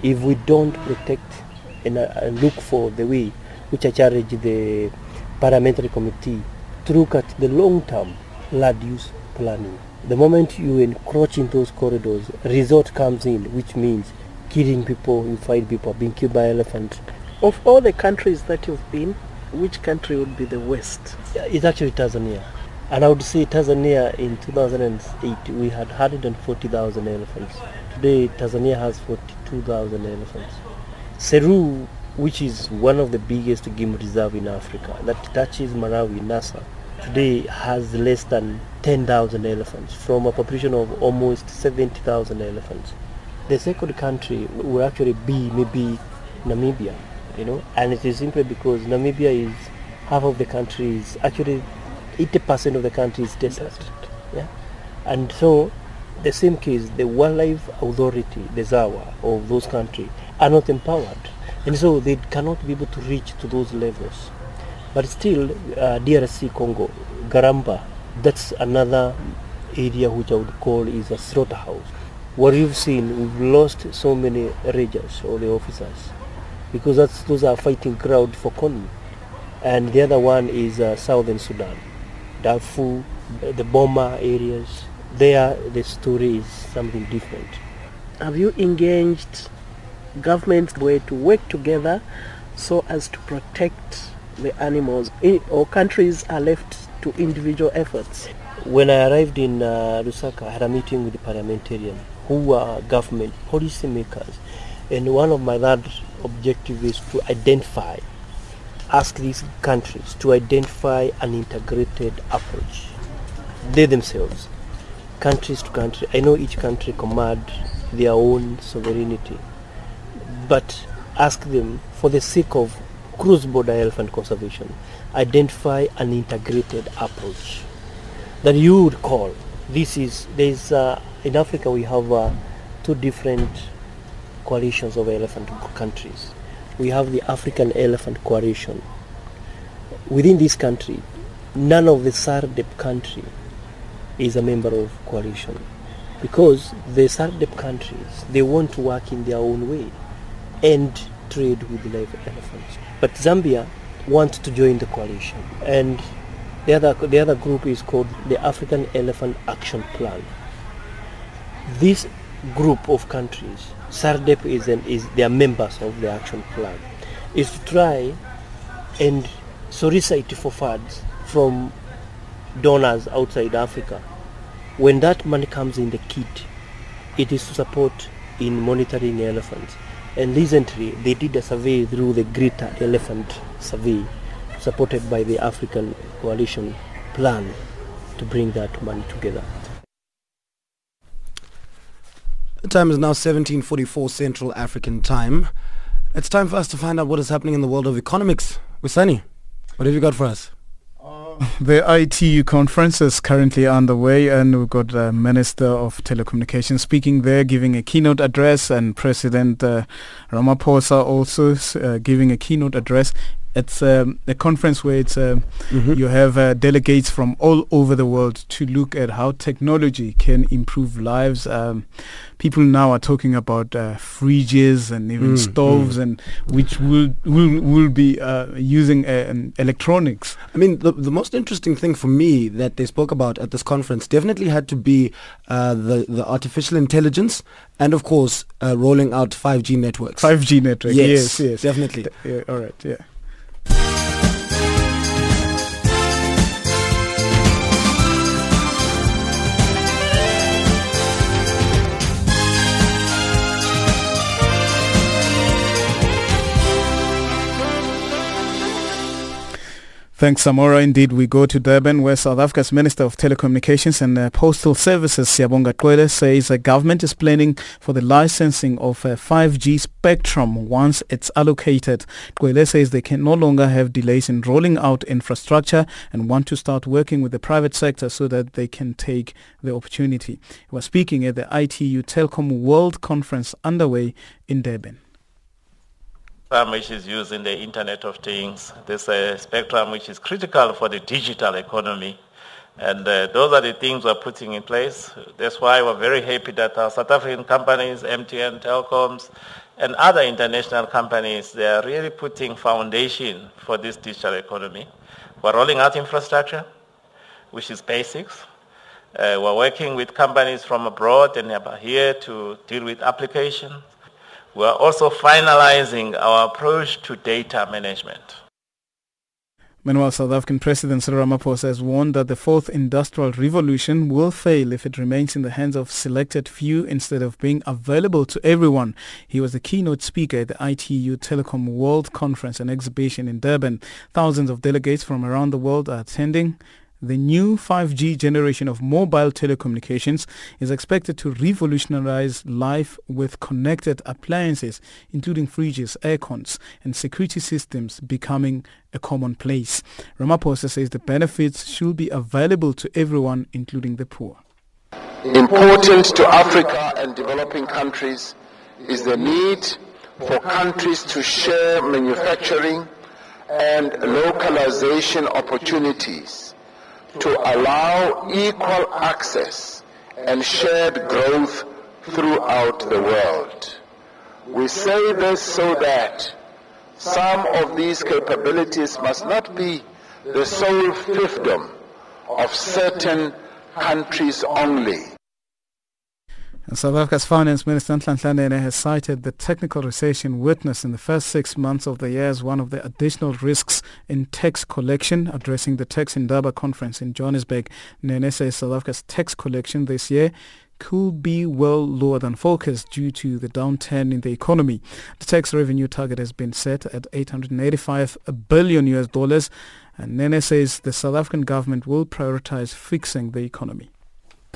If we don't protect and, uh, look for the way which I charge the parliamentary committee to look at the long-term land use planning the moment you encroach in those corridors, resort comes in, which means killing people, you find people being killed by elephants. Of all the countries that you've been, which country would be the worst? It's actually Tanzania. And I would say Tanzania in 2008, we had 140,000 elephants. Today, Tanzania has 42,000 elephants. Selous, which is one of the biggest game reserve in Africa, that touches Malawi, Nasa, today has less than 10,000 elephants from a population of almost 70,000 elephants. The second country will actually be maybe Namibia, you know, and it is simply because Namibia is half of the country is actually 80% of the country is desert. Yeah, and so the same case, the wildlife authority, the ZAWA of those countries are not empowered, and so they cannot be able to reach to those levels. But still, uh, DRC Congo, Garamba, that's another area which I would call is a slaughterhouse. What you've seen, we've lost so many rangers or the officers because that's, those are fighting crowd for Kony. And the other one is uh, southern Sudan, Darfur, the Boma areas. There, the story is something different. Have you engaged governments way to work together so as to protect the animals or countries are left to individual efforts. When I arrived in uh, Lusaka, I had a meeting with the parliamentarians who are government policy makers. And one of my third objectives is to identify, ask these countries to identify an integrated approach. They themselves, countries to country, I know each country command their own sovereignty, but ask them for the sake of cross-border elephant conservation, identify an integrated approach that you would call. This is there's uh, in Africa we have uh, two different coalitions of elephant countries. We have the African Elephant Coalition. Within this country, none of the SADC country is a member of coalition because the SADC countries, they want to work in their own way and trade with live elephants. But Zambia wants to join the coalition and the other, the other group is called the African Elephant Action Plan. This group of countries, SADC is, an, is they are members of the action plan, is to try and solicit for funds from donors outside Africa. When that money comes in the kit, it is to support in monitoring elephants. And recently, they did a survey through the Greater Elephant Survey, supported by the African Coalition Plan to bring that money together. The time is now 1744 Central African Time. It's time for us to find out what is happening in the world of economics. Sunny, what have you got for us? The ITU conference is currently underway and we've got the Minister of Telecommunications speaking there, giving a keynote address and President uh, Ramaphosa also uh, giving a keynote address it's um, a conference where it's uh, mm-hmm. you have uh, delegates from all over the world to look at how technology can improve lives. Um, people now are talking about uh, fridges and even mm, stoves, mm. and which will will will be uh, using uh, electronics. I mean, the the most interesting thing for me that they spoke about at this conference definitely had to be uh, the the artificial intelligence and of course rolling out 5G networks. 5G network. Yes, yes, yes. definitely. yeah, all right, yeah. Thanks, Samora. Indeed, we go to Durban, where South Africa's Minister of Telecommunications and uh, Postal Services, Siyabonga Cwele, says the government is planning for the licensing of uh, 5G spectrum once it's allocated. Cwele says they can no longer have delays in rolling out infrastructure and want to start working with the private sector so that they can take the opportunity. He was speaking at the ITU Telecom World Conference underway in Durban spectrum which is used in the Internet of Things. This uh, spectrum which is critical for the digital economy. And uh, those are the things we're putting in place. That's why we're very happy that our South African companies, MTN, Telecoms, and other international companies, they are really putting foundation for this digital economy. We're rolling out infrastructure, which is basics. Uh, we're working with companies from abroad and here to deal with applications. We are also finalizing our approach to data management. Meanwhile, South African President Cyril Ramaphosa has warned that the fourth industrial revolution will fail if it remains in the hands of selected few instead of being available to everyone. He was the keynote speaker at the ITU Telecom World Conference and exhibition in Durban. Thousands of delegates from around the world are attending the new 5G generation of mobile telecommunications is expected to revolutionize life with connected appliances, including fridges, aircons, and security systems becoming a commonplace. Ramaphosa says the benefits should be available to everyone, including the poor. Important to Africa and developing countries is the need for countries to share manufacturing and localization opportunities to allow equal access and shared growth throughout the world. We say this so that some of these capabilities must not be the sole fiefdom of certain countries only. And South Africa's Finance Minister Nhlanhla has cited the technical recession witnessed in the first six months of the year as one of the additional risks in tax collection. Addressing the Tax in Indaba conference in Johannesburg, Nene says South Africa's tax collection this year could be well lower than forecast due to the downturn in the economy. The tax revenue target has been set at 885 billion US dollars and Nene says the South African government will prioritize fixing the economy.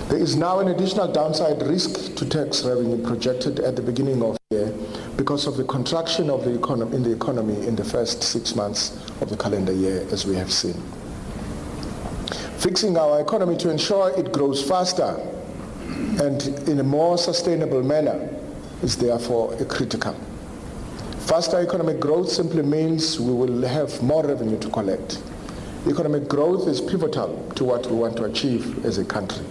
There is now an additional downside risk to tax revenue projected at the beginning of the year because of the contraction of the in the economy in the first six months of the calendar year, as we have seen. Fixing our economy to ensure it grows faster and in a more sustainable manner is therefore critical. Faster economic growth simply means we will have more revenue to collect. Economic growth is pivotal to what we want to achieve as a country.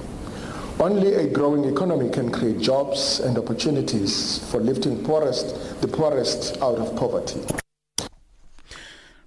Only a growing economy can create jobs and opportunities for lifting poorest, the poorest out of poverty.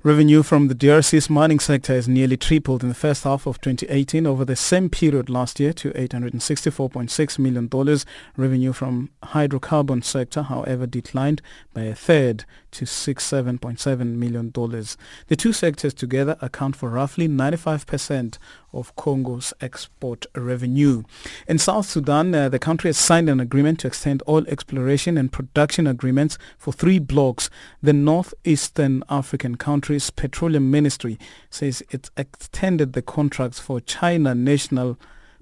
Revenue from the DRC's mining sector has nearly tripled in the first half of 2018 over the same period last year to $864.6 million. Revenue from hydrocarbon sector, however, declined by a third to $67.7 million. The two sectors together account for roughly 95% of Congo's export revenue. In South Sudan, uh, the country has signed an agreement to extend oil exploration and production agreements for three blocks. The Northeastern African country's petroleum ministry says it extended the contracts for China National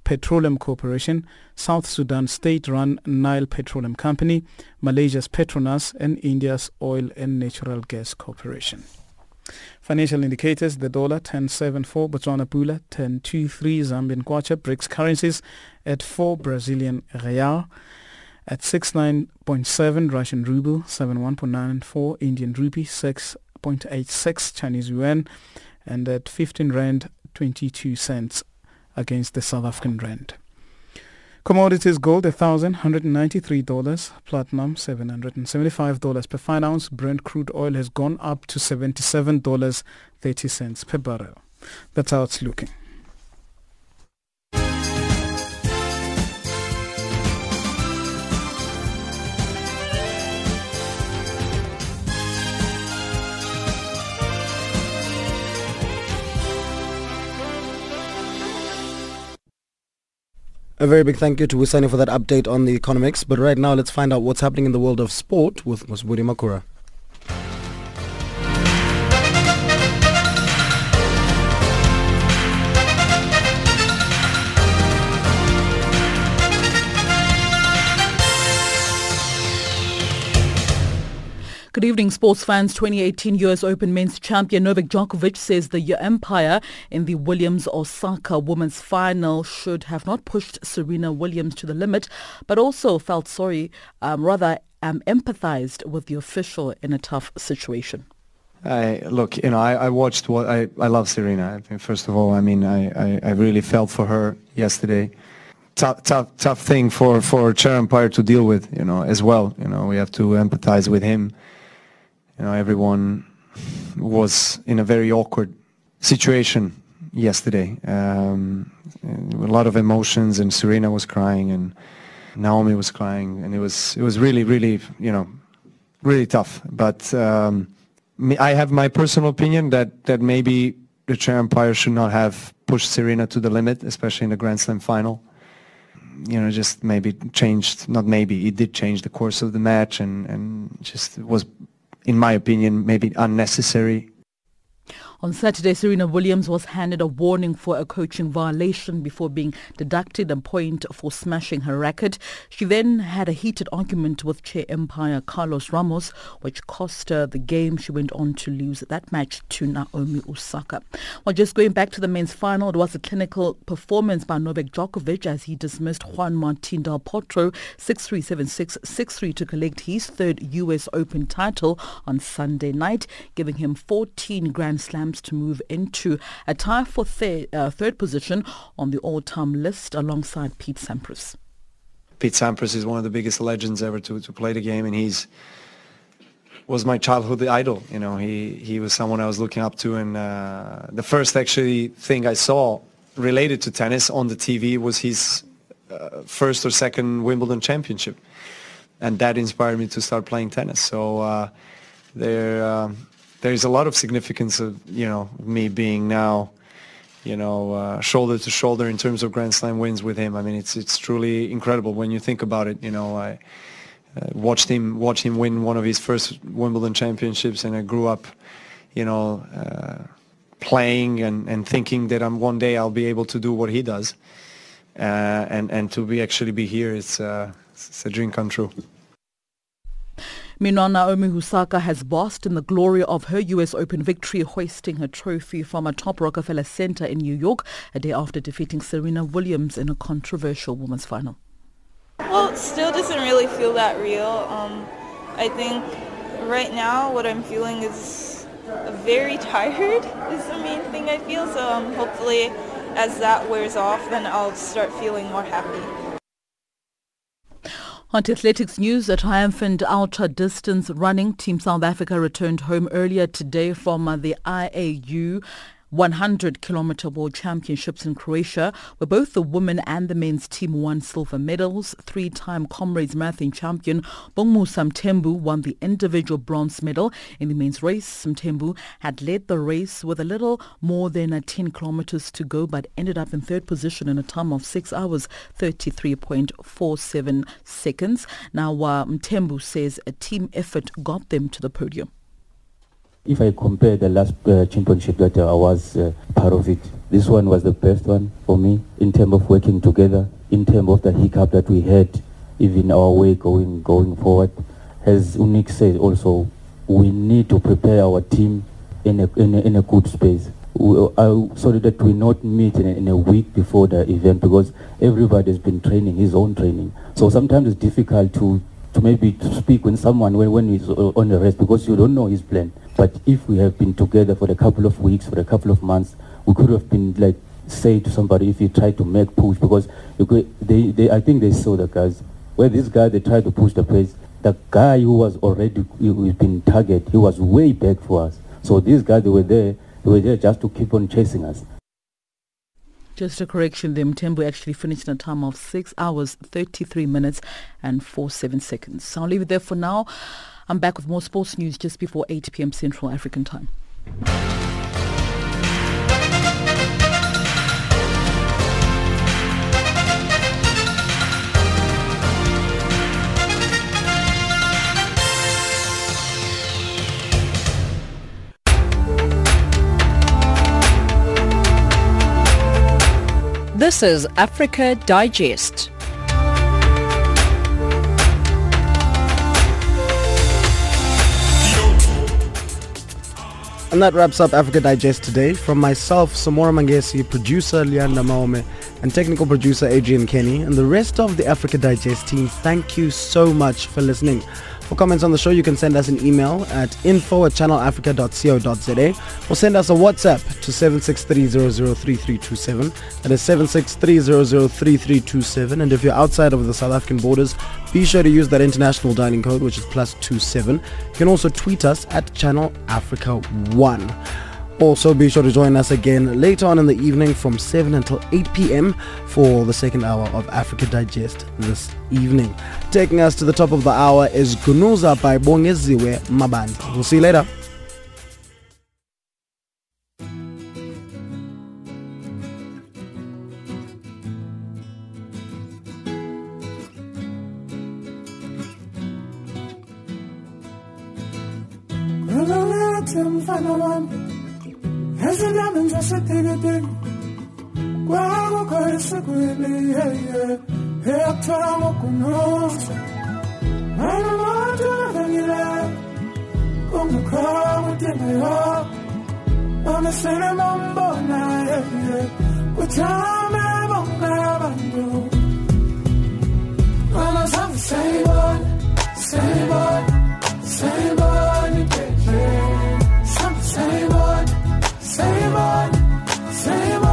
Petroleum Corporation, South Sudan state-run Nile Petroleum Company, Malaysia's Petronas, and India's Oil and Natural Gas Corporation. Financial indicators, the dollar 10.74, Botswana Pula 10.23, Zambian Kwacha, BRICS currencies at 4 Brazilian Real, at 69.7 Russian Ruble, 71.94 Indian Rupee, 6.86 Chinese Yuan, and at 15 Rand 22 cents against the South African rand. Commodities gold $1,193, platinum $775 per fine ounce, Brent crude oil has gone up to $77.30 per barrel. That's how it's looking. A very big thank you to Wisani for that update on the economics. But right now, let's find out what's happening in the world of sport with Musbudi Makura. Good evening, sports fans. 2018 US Open men's champion Novak Djokovic says the umpire in the Williams Osaka women's final should have not pushed Serena Williams to the limit, but also felt sorry, um, rather um, empathized with the official in a tough situation. I look, you know, I, I watched what I, I love Serena. I think first of all, I mean, I, I, I really felt for her yesterday. Tough, tough, tough thing for for chair umpire to deal with, you know, as well. You know, we have to empathize with him you know, everyone was in a very awkward situation yesterday. Um, a lot of emotions, and Serena was crying, and Naomi was crying, and it was it was really, really, you know, really tough. But um, I have my personal opinion that that maybe the chair umpire should not have pushed Serena to the limit, especially in the Grand Slam final. You know, just maybe changed, not maybe, it did change the course of the match and, and just was in my opinion, maybe unnecessary on Saturday, Serena Williams was handed a warning for a coaching violation before being deducted a point for smashing her racket. She then had a heated argument with chair umpire Carlos Ramos, which cost her the game. She went on to lose that match to Naomi Osaka. Well, just going back to the men's final, it was a clinical performance by Novak Djokovic as he dismissed Juan Martin del Potro 6-3, 7-6, 6-3 to collect his third U.S. Open title on Sunday night, giving him 14 Grand Slam to move into a tie for thir- uh, third position on the all-time list alongside Pete Sampras. Pete Sampras is one of the biggest legends ever to, to play the game, and he's was my childhood idol. You know, he he was someone I was looking up to, and uh, the first actually thing I saw related to tennis on the TV was his uh, first or second Wimbledon championship, and that inspired me to start playing tennis. So uh, there, um, there's a lot of significance of you know me being now you know uh, shoulder to shoulder in terms of Grand Slam wins with him. I mean it's it's truly incredible when you think about it. You know I uh, watched him watch him win one of his first Wimbledon championships, and I grew up you know uh, playing and, and thinking that I'm one day I'll be able to do what he does, uh, and and to be actually be here it's uh, it's a dream come true. Meanwhile, Naomi Osaka has basked in the glory of her U.S. Open victory, hoisting her trophy from a top Rockefeller Center in New York a day after defeating Serena Williams in a controversial women's final. Well, it still doesn't really feel that real. Um, I think right now what I'm feeling is very tired is the main thing I feel. So um, hopefully, as that wears off, then I'll start feeling more happy. On to athletics news, a triumphant ultra distance running team South Africa returned home earlier today from the IAU 100 kilometer world championships in Croatia, where both the women and the men's team won silver medals. Three-time Comrades Marathon champion Bongmusa Mthembu won the individual bronze medal in the men's race. Mthembu had led the race with a little more than uh, 10 kilometers to go, but ended up in third position in a time of 6 hours 33.47 seconds. Now, uh, Mthembu says a team effort got them to the podium. If I compare the last uh, championship that uh, I was uh, part of it, this one was the best one for me in terms of working together, in terms of the hiccup that we had, even our way going going forward. As Unik said also, we need to prepare our team in a, in a, in a good space. We, uh, so that we not meet in a, in a week before the event because everybody has been training his own training. So sometimes it's difficult to to maybe to speak with someone when, when he's uh, on the rest because you don't know his plan. But if we have been together for a couple of weeks, for a couple of months, we could have been like say to somebody if you try to make push because could, they, they I think they saw the guys where this guy they tried to push the pace. The guy who was already who been target, he was way back for us. So these guys they were there, they were there just to keep on chasing us. Just a correction, the Mthembu actually finished in a time of 6 hours, 33 minutes and 47 seconds. So I'll leave it there for now. I'm back with more sports news just before 8 p.m. Central African time. This is Africa Digest. And that wraps up Africa Digest today. From myself, Samora Mangesi, producer Lianda Maome, and technical producer Adrian Kenny, and the rest of the Africa Digest team, thank you so much for listening. For comments on the show, you can send us an email at info at channelafrica.co.za or send us a WhatsApp to 763003327. That is 763003327. And if you're outside of the South African borders, be sure to use that international dialing code, which is plus 27. You can also tweet us at Channel Africa 1. Also, be sure to join us again later on in the evening from 7 until 8 p.m. for the second hour of Africa Digest this evening. Taking us to the top of the hour is Gunuza by Bongeziwe Mabandla. We'll see you later. Ezinami nzaseteketeni kwakukho esikwini yeye eyakuthola ngogunuza anomoto avangile kungekho udingayo bamesele bambona yeye kujame bonke abantu. Angazange sayibona sayibona sayibona Same on, same on,